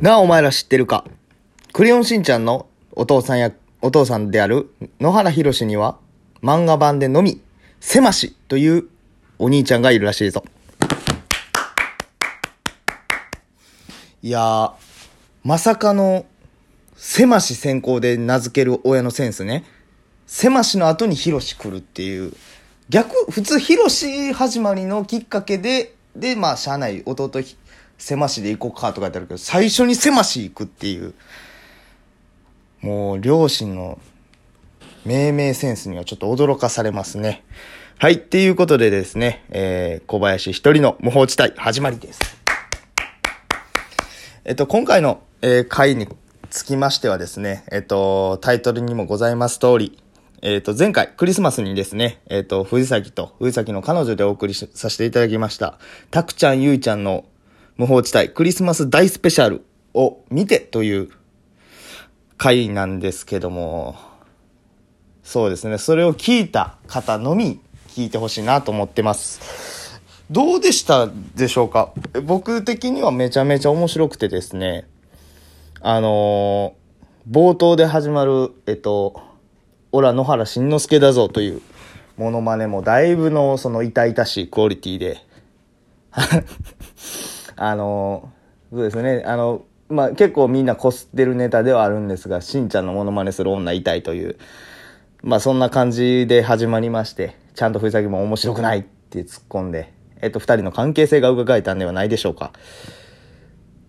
なあ、お前ら知ってるかクレヨンしんちゃんのお父さんや、お父さんである野原ひろしには、漫画版でのみ、せましというお兄ちゃんがいるらしいぞ。いやー、まさかの、せまし先行で名付ける親のセンスね。せましの後にひろし来るっていう。逆、普通ひろし始まりのきっかけで、で、まあ、しゃあない弟ひ、せましで行こうかとか言ってあるけど、最初にせまし行くっていう。もう、両親の命名センスにはちょっと驚かされますね。はい、っていうことでですね、えー、小林一人の無法地帯、始まりです。えっと、今回の、えー、回につきましてはですね、えっと、タイトルにもございます通り、えっと、前回、クリスマスにですね、えっと、藤崎と藤崎の彼女でお送りさせていただきました、たくちゃんゆいちゃんの無法地帯クリスマス大スペシャルを見てという回なんですけども、そうですね、それを聞いた方のみ聞いてほしいなと思ってます。どうでしたでしょうか？僕的にはめちゃめちゃ面白くてですね、あのー、冒頭で始まる、えっと、オラ野原しんのすけだぞというモノマネもだいぶのその痛々しいクオリティで。あのそうですね。あのまあ結構みんなこすってるネタではあるんですがしんちゃんのモノマネする女痛いという。まあそんな感じで始まりましてちゃんと藤崎も面白くないって突っ込んでえっと二人の関係性が伺えたんではないでしょうか。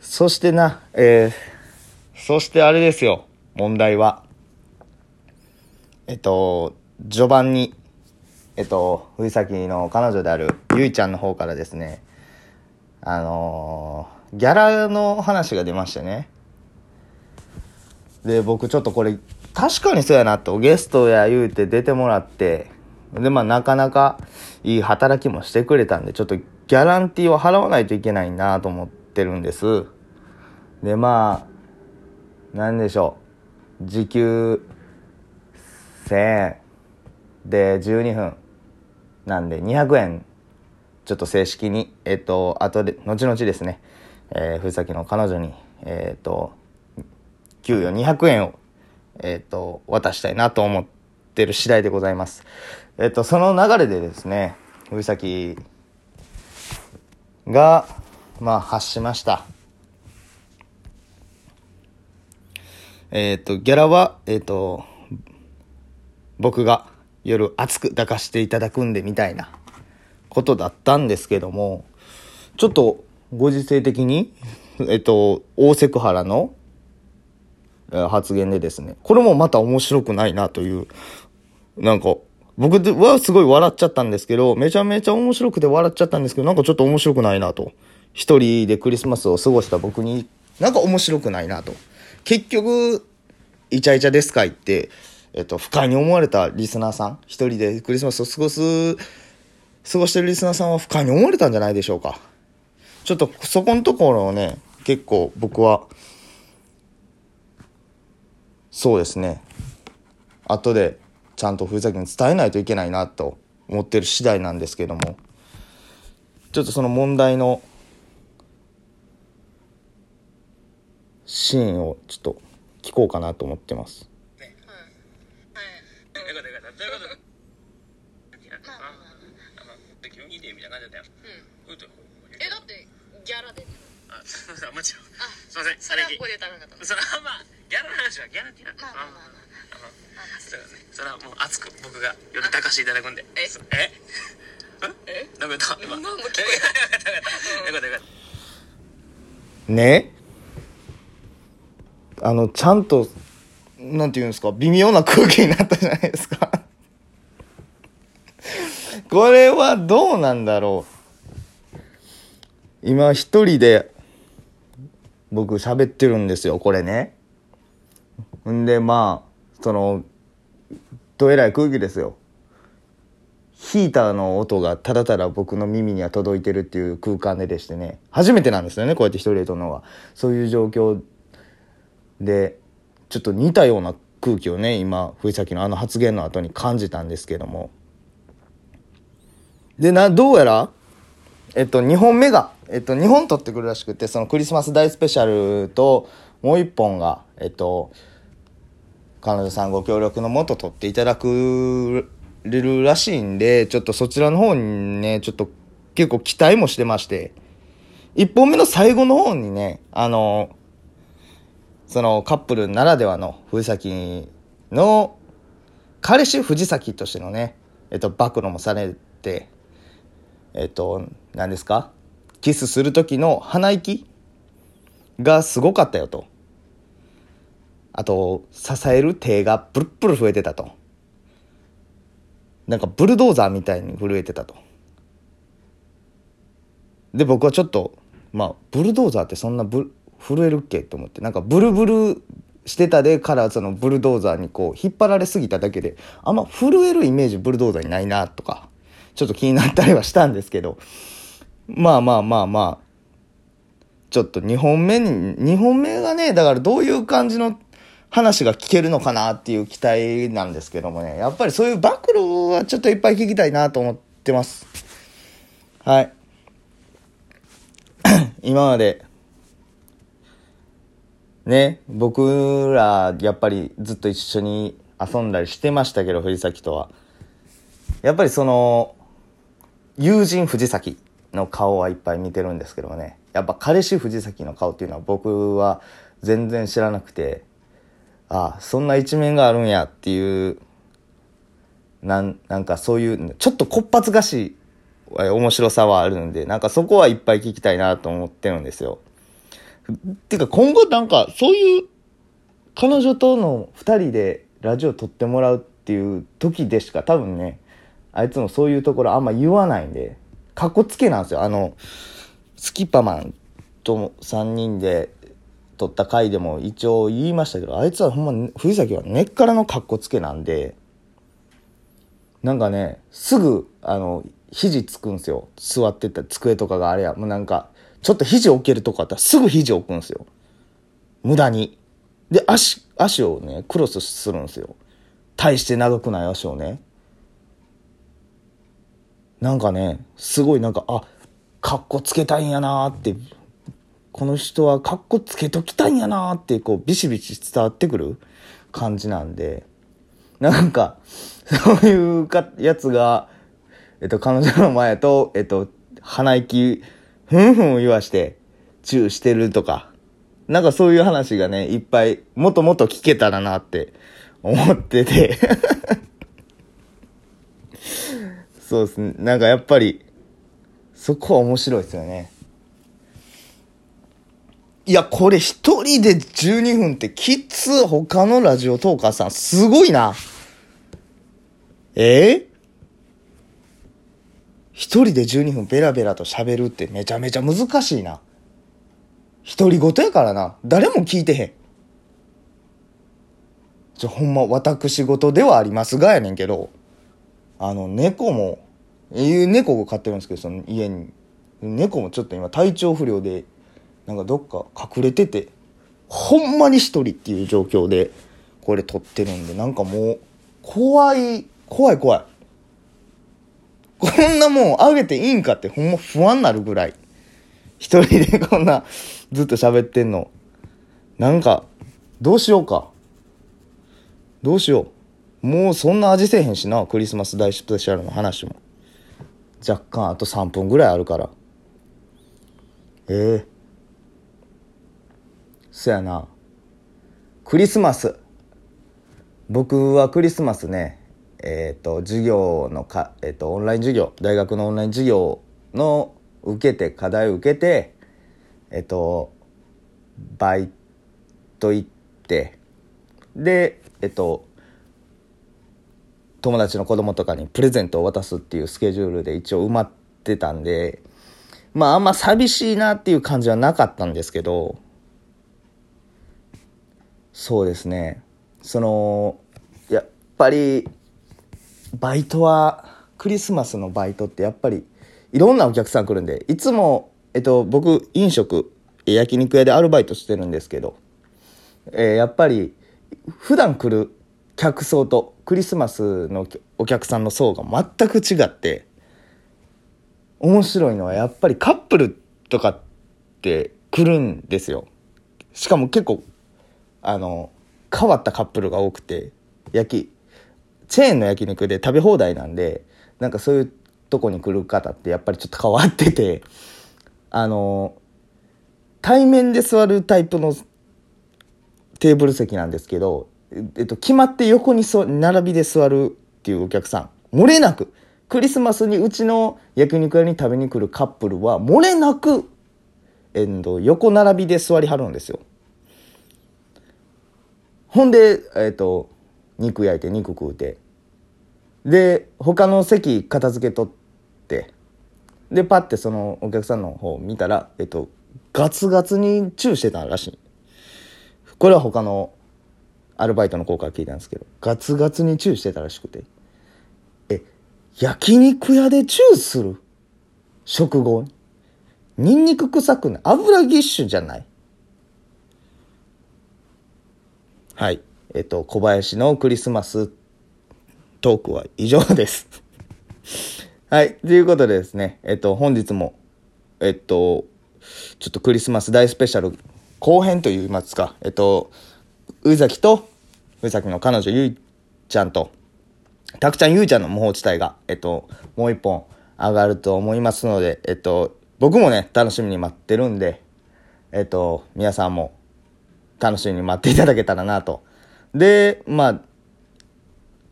そしてなえー、そしてあれですよ。問題はえっと、序盤に、えっと、藤崎の彼女であるゆいちゃんの方からですね、あのー、ギャラの話が出ましてね。で、僕ちょっとこれ、確かにそうやなと、ゲストや言うて出てもらって、で、まあなかなかいい働きもしてくれたんで、ちょっとギャランティーを払わないといけないなと思ってるんです。で、まあ、なんでしょう。時給1000円で12分なんで200円ちょっと正式にえっと後で後々ですね、えー、藤崎の彼女にえっと給与200円をえっと渡したいなと思ってる次第でございます。えっとその流れでですね藤崎がまあ発しました。えっ、と、ギャラは、えっ、と、僕が夜熱く抱かしていただくんでみたいな。ことだったんですけども、ちょっとご時世的に、えっと、大セクハラの発言でですね、これもまた面白くないなという、なんか、僕はすごい笑っちゃったんですけど、めちゃめちゃ面白くて笑っちゃったんですけど、なんかちょっと面白くないなと。一人でクリスマスを過ごした僕に、なんか面白くないなと。結局、イチャイチャですか言って、えっと、不快に思われたリスナーさん、一人でクリスマスを過ごす、過ごしてるリスナーさんは不快に思われたんじゃないでしょうか。ちょっとそこのところをね、結構僕は、そうですね、後でちゃんと藤崎に伝えないといけないなと思ってる次第なんですけども、ちょっとその問題のシーンをちょっと聞こうかなと思ってます。あもちろんすいませんそれはここで歌わなかった。それはまあギャラの話はギャラってなまあまあまあまあ。そうね。それはもう熱く僕が呼びたかしていただくんで。え？え？え？何か言った今何も聞こえ？なかったよかったね？あのちゃんとなんていうんですか微妙な空気になったじゃないですか。これはどうなんだろう。今一人で僕喋ってるんですよ、これね。んで、まあ、その、どえらい空気ですよ。ヒーターの音がただただ僕の耳には届いてるっていう空間ででしてね、初めてなんですよね、こうやって一人で撮るのは。そういう状況で、ちょっと似たような空気をね、今、藤崎のあの発言の後に感じたんですけども。で、な、どうやら、えっと、2本目が、えっと、2本撮ってくるらしくて、そのクリスマス大スペシャルと、もう1本が、えっと、彼女さんご協力のもと撮っていただくれるらしいんで、ちょっとそちらの方にね、ちょっと結構期待もしてまして、1本目の最後の方にね、あの、そのカップルならではの藤崎の彼氏藤崎としてのね、えっと、暴露もされて、えっと、何ですか？キスする時の鼻息？がすごかったよと。あと、支える手がブルッブル増えてたと。なんかブルドーザーみたいに震えてたと。で、僕はちょっと、まあ、ブルドーザーってそんなブ震えるっけ？と思って、なんかブルブルしてたでからそのブルドーザーにこう引っ張られすぎただけで、あんま震えるイメージブルドーザーにないなとか、ちょっと気になったりはしたんですけど、まあまあまあまあ、ちょっと2本目に、2本目がね、だからどういう感じの話が聞けるのかなっていう期待なんですけどもね、やっぱりそういう暴露はちょっといっぱい聞きたいなと思ってます。はい。今まで、ね、僕らやっぱりずっと一緒に遊んだりしてましたけど、藤崎とは。やっぱりその、友人藤崎の顔はいっぱい見てるんですけどねやっぱ彼氏藤崎の顔っていうのは僕は全然知らなくてああそんな一面があるんやっていうなんなんかそういうちょっとこっぱずかしい面白さはあるんでなんかそこはいっぱい聞きたいなと思ってるんですよ。っていうか今後なんかそういう彼女との2人でラジオ撮ってもらうっていう時でしか多分ねあいつもそういうところあんま言わないんでかっこつけなんですよ。あの、スキッパマンと3人で撮った回でも一応言いましたけど、あいつはほんま、藤崎は根っからのかっこつけなんで、なんかね、すぐ、あの、肘つくんですよ。座ってた机とかがあれや。もうなんか、ちょっと肘置けるとこあったらすぐ肘置くんですよ。無駄に。で、足、足をね、クロスするんですよ。大して長くない足をね。なんかねすごいなんかあかっこつけたいんやなってこの人はかっこつけときたいんやなってこうビシビシ伝わってくる感じなんでなんか そういうかやつが、えっと、彼女の前と、えっと、鼻息ふんふん言わしてチューしてるとかなんかそういう話がねいっぱいもっともっと聞けたらなって思ってて。そうですね。なんかやっぱり、そこは面白いですよね。いや、これ一人で12分ってきつ、他のラジオトーカーさんすごいな。え？ー、一人で12分ベラベラと喋るってめちゃめちゃ難しいな。独り言やからな。誰も聞いてへん。ちょ、ほんま、私事ではありますがやねんけど、あの、猫も、いう猫を飼ってるんですけど、その家に。猫もちょっと今体調不良で、なんかどっか隠れてて、ほんまに一人っていう状況で、これ撮ってるんで、なんかもう、怖い、怖い怖い。こんなもんあげていいんかってほんま不安になるぐらい。一人でこんなずっと喋ってんの。なんか、どうしようか。どうしよう。もうそんな味せえへんしなクリスマス大スペシャルの話も。若干あと3分ぐらいあるから。ええ。ー、そやな。クリスマス。僕はクリスマスねえっ、ー、と授業のか、えーと、オンライン授業大学のオンライン授業の受けて課題を受けてえっ、とバイト行ってでえっ、と友達の子供とかにプレゼントを渡すっていうスケジュールで一応埋まってたんで、まああんま寂しいなっていう感じはなかったんですけど、そうですね。その、やっぱり、バイトは、クリスマスのバイトってやっぱり、いろんなお客さん来るんで、いつも、えっと、僕、飲食、焼肉屋でアルバイトしてるんですけど、えー、やっぱり、普段来る客層とクリスマスのお客さんの層が全く違って面白いのはやっぱりカップルとかって来るんですよ。しかも結構、あの、変わったカップルが多くて、焼き、チェーンの焼肉で食べ放題なんで、なんかそういうとこに来る方ってやっぱりちょっと変わってて、あの、対面で座るタイプのテーブル席なんですけど、えっと、決まって横にそ並びで座るっていうお客さん、漏れなく、クリスマスにうちの焼肉屋に食べに来るカップルは、漏れなく、えっと、横並びで座りはるんですよ。ほんで、えっと、肉焼いて肉食うて。で、他の席片付けとって、で、パッてそのお客さんの方見たら、えっと、ガツガツにチューしてたらしい。これは他のアルバイトの子から聞いたんですけど、ガツガツにチューしてたらしくて。え、焼肉屋でチューする？食後に。ニンニク臭くない油ぎっしゅじゃないはい。えっと、小林のクリスマストークは以上です はい。ということでですね、えっと、本日も、えっと、ちょっとクリスマス大スペシャル後編といいますか、えっと、宇崎と、宇崎の彼女ゆいちゃんと、たくちゃんゆいちゃんの模倣地帯が、えっと、もう一本上がると思いますので、えっと、僕もね、楽しみに待ってるんで、えっと、皆さんも楽しみに待っていただけたらなと。で、まあ、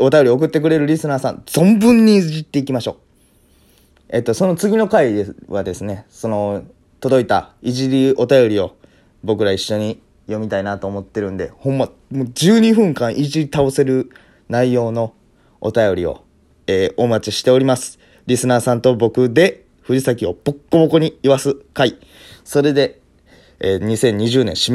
お便り送ってくれるリスナーさん、存分にいじっていきましょう。えっと、その次の回はですね、その、届いたいじりお便りを僕ら一緒に読みたいなと思ってるんで、ほんま、もう12分間いじり倒せる内容のお便りを、えー、お待ちしております。リスナーさんと僕で藤崎をボッコボコに言わす回。それで、えー、2020年締め